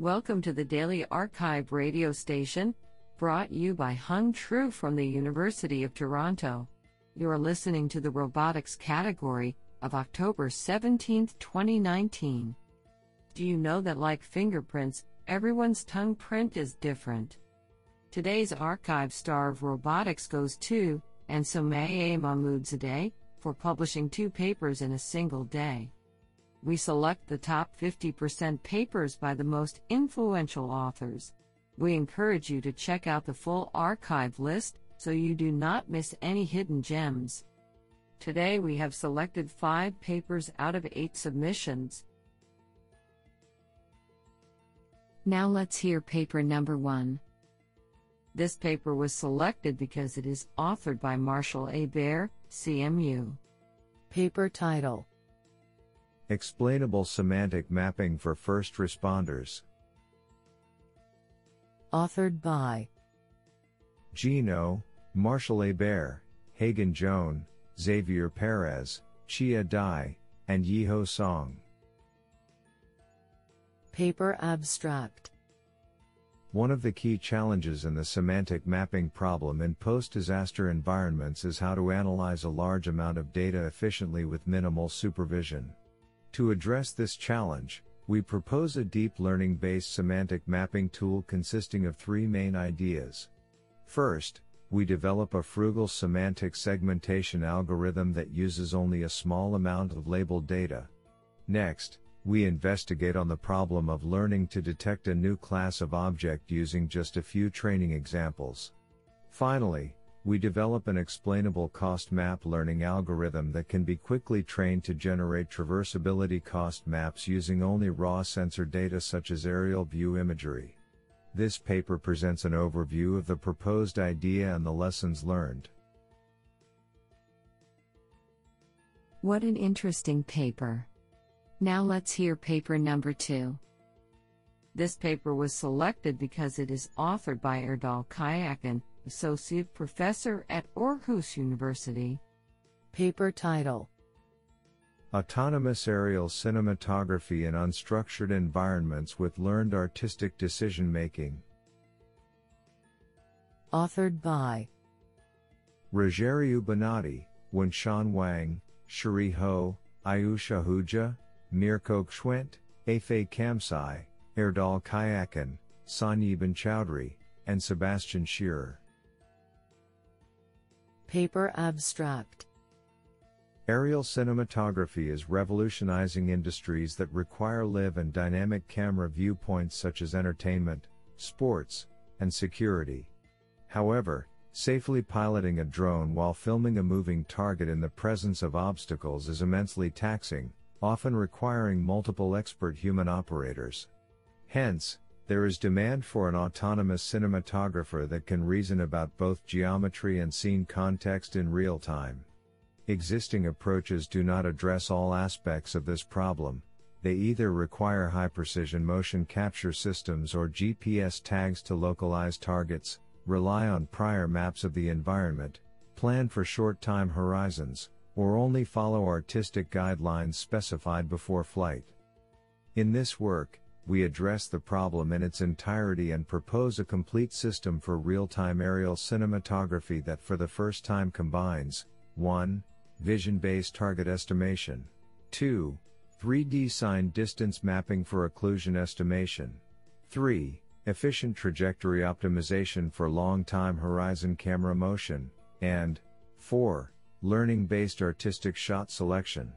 Welcome to the Daily Arxiv radio station, brought you by Hung Tru from the University of Toronto. You're listening to the robotics category of October 17, 2019. Do you know that, like fingerprints, everyone's tongue print is different? Today's archive star of robotics goes to Ansomeye Mahmoodzadeh for publishing two papers in a single day we select the top 50% papers by the most influential authors. We encourage you to check out the full archive list so you do not miss any hidden gems. Today we have selected five papers out of eight submissions. Now let's hear paper number one. This paper was selected because it is authored by Martial Hebert, CMU. Paper title Explainable Semantic Mapping for First Responders. Authored by Gino, Martial Hebert, Hae-Gon Jeon, Xavier Perez, Chia Dai, and Yeeho Song. Paper Abstract One of the key challenges in the semantic mapping problem in post-disaster environments is how to analyze a large amount of data efficiently with minimal supervision. To address this challenge, we propose a deep learning based semantic mapping tool consisting of three main ideas. First, we develop a frugal semantic segmentation algorithm that uses only a small amount of labeled data. Next, we investigate on the problem of learning to detect a new class of object using just a few training examples. Finally, we develop an explainable cost map learning algorithm that can be quickly trained to generate traversability cost maps using only raw sensor data such as aerial view imagery. This paper presents an overview of the proposed idea and the lessons learned. What an interesting paper. Now let's hear paper number two. This paper was selected because it is authored by Erdal Kayacan, Associate Professor at Aarhus University. Paper title Autonomous Aerial Cinematography in Unstructured Environments with Learned Artistic Decision Making. Authored by Rogério Bonatti, Wenshan Wang, Cherie Ho, Aayush Ahuja, Mirko Gschwindt, Efe Camci, Erdal Kayacan, Sanjiban Choudhury, and Sebastian Scherer. Paper Abstract Aerial cinematography is revolutionizing industries that require live and dynamic camera viewpoints such as entertainment, sports, and security. However, safely piloting a drone while filming a moving target in the presence of obstacles is immensely taxing, often requiring multiple expert human operators. Hence, there is demand for an autonomous cinematographer that can reason about both geometry and scene context in real time. Existing approaches do not address all aspects of this problem. They either require high precision motion capture systems or GPS tags to localize targets, rely on prior maps of the environment, plan for short time horizons, or only follow artistic guidelines specified before flight. In this work, we address the problem in its entirety and propose a complete system for real-time aerial cinematography that for the first time combines 1. Vision-based target estimation 2. 3D signed distance mapping for occlusion estimation 3. Efficient trajectory optimization for long-time horizon camera motion, and 4. Learning-based artistic shot selection.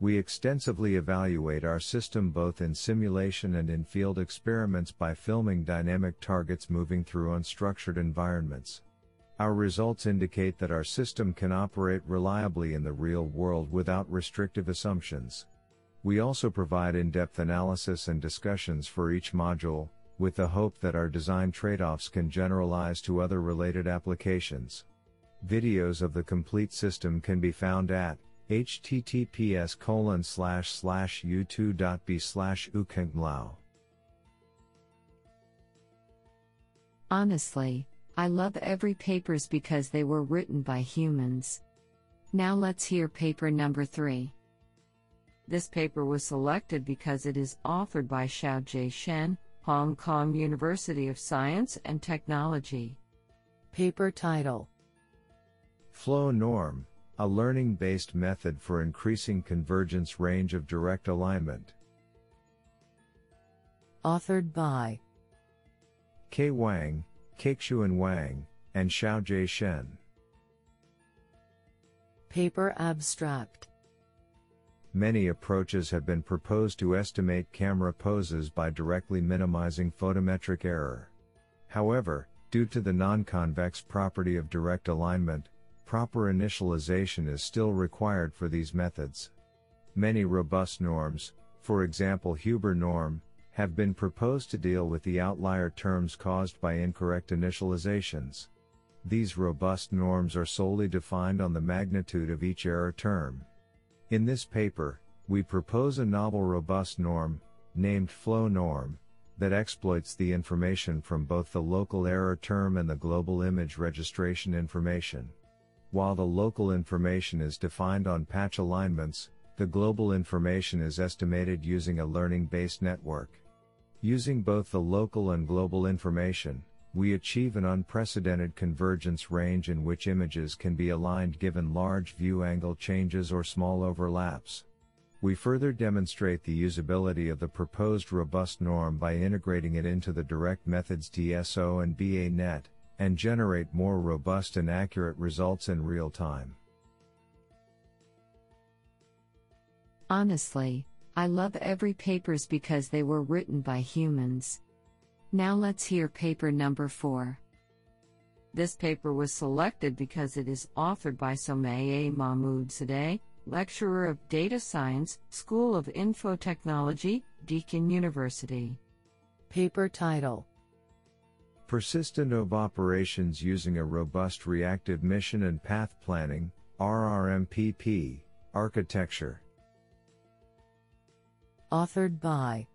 We extensively evaluate our system both in simulation and in field experiments by filming dynamic targets moving through unstructured environments. Our results indicate that our system can operate reliably in the real world without restrictive assumptions. We also provide in-depth analysis and discussions for each module, with the hope that our design trade-offs can generalize to other related applications. Videos of the complete system can be found at https colon slash slash youtu.be slash. Honestly, I love every papers because they were written by humans. Now let's hear paper number 3. This paper was selected because it is authored by Shaojie Shen, Hong Kong University of Science and Technology. Paper title Flow Norm, a learning based method for increasing convergence range of direct alignment. Authored by K. Wang, Kaixuan Wang, and Shaojie Shen. Paper abstract Many approaches have been proposed to estimate camera poses by directly minimizing photometric error. However, due to the non-convex property of direct alignment, proper initialization is still required for these methods. Many robust norms, for example Huber norm, have been proposed to deal with the outlier terms caused by incorrect initializations. These robust norms are solely defined on the magnitude of each error term. In this paper, we propose a novel robust norm, named flow norm, that exploits the information from both the local error term and the global image registration information. While the local information is defined on patch alignments, the global information is estimated using a learning based network. Using both the local and global information, we achieve an unprecedented convergence range in which images can be aligned given large view angle changes or small overlaps. We further demonstrate the usability of the proposed robust norm by integrating it into the direct methods DSO and BANet, and generate more robust and accurate results in real time. Honestly, I love every papers because they were written by humans. Now let's hear paper number 4. This paper was selected because it is authored by Somaya Mahmoodzadeh, lecturer of data science, School of Infotechnology, Deakin University. Paper title Persistent AUV operations using a robust reactive mission and path planning, RRMPP, architecture. Authored by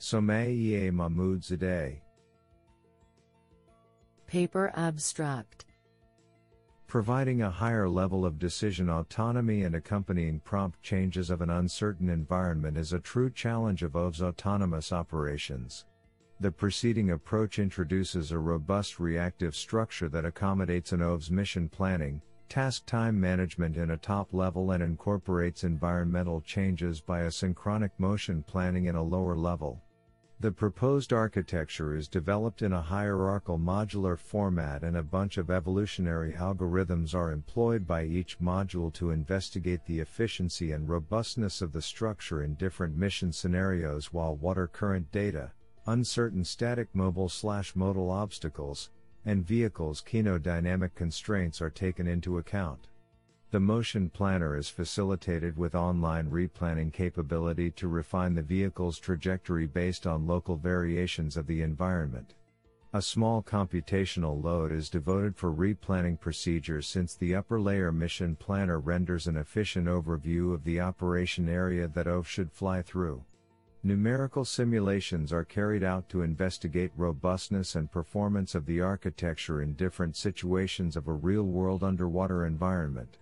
Somaya Mahmoodzadeh. Paper abstract Providing a higher level of decision autonomy and accompanying prompt changes of an uncertain environment is a true challenge of AUV's autonomous operations. The preceding approach introduces a robust reactive structure that accommodates an AUV's mission planning, task time management in a top level and incorporates environmental changes by a synchronic motion planning in a lower level. The proposed architecture is developed in a hierarchical modular format and a bunch of evolutionary algorithms are employed by each module to investigate the efficiency and robustness of the structure in different mission scenarios while water current data, uncertain static mobile slash modal obstacles, and vehicles kinodynamic constraints are taken into account. The motion planner is facilitated with online replanning capability to refine the vehicle's trajectory based on local variations of the environment. A small computational load is devoted for replanning procedures since the upper layer mission planner renders an efficient overview of the operation area that AUV should fly through. Numerical simulations are carried out to investigate robustness and performance of the architecture in different situations of a real world underwater environment.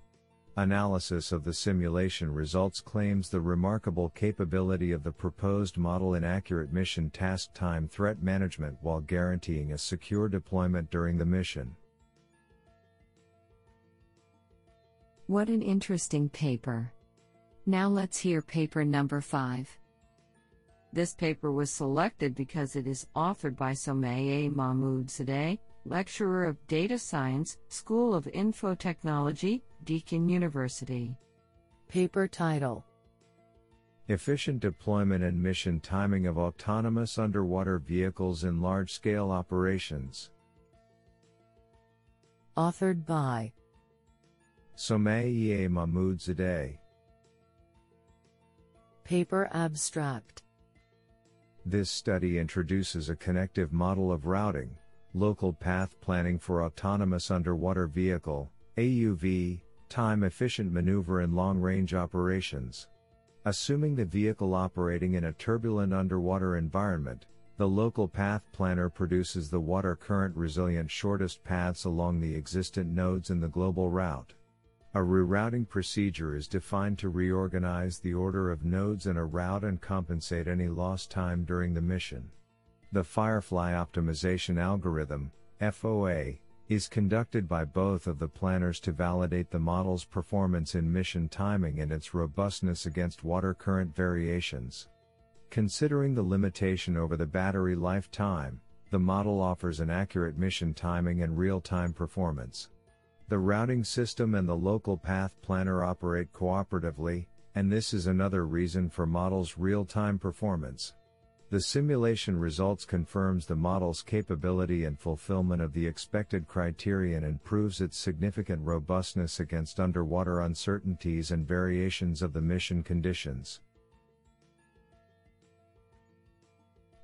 Analysis of the simulation results claims the remarkable capability of the proposed model in accurate mission task time threat management while guaranteeing a secure deployment during the mission. What an interesting paper. Now let's hear paper number 5. This paper was selected because it is authored by Somaya Mahmoodzadeh, lecturer of data science, School of Infotechnology, Deakin University. Paper title Efficient deployment and mission timing of autonomous underwater vehicles in large scale operations. Authored by Somaya Mahmoodzadeh. Paper abstract This study introduces a connective model of routing, local path planning for autonomous underwater vehicle, AUV, time efficient maneuver in long range operations. Assuming the vehicle operating in a turbulent underwater environment, the local path planner produces the water current resilient shortest paths along the existent nodes in the global route. A rerouting procedure is defined to reorganize the order of nodes in a route and compensate any lost time during the mission. The Firefly Optimization Algorithm, FOA, is conducted by both of the planners to validate the model's performance in mission timing and its robustness against water current variations. Considering the limitation over the battery lifetime, the model offers an accurate mission timing and real time performance. The routing system and the local path planner operate cooperatively, and this is another reason for model's real time performance. The simulation results confirms the model's capability and fulfillment of the expected criterion and proves its significant robustness against underwater uncertainties and variations of the mission conditions.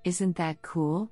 Isn't that cool?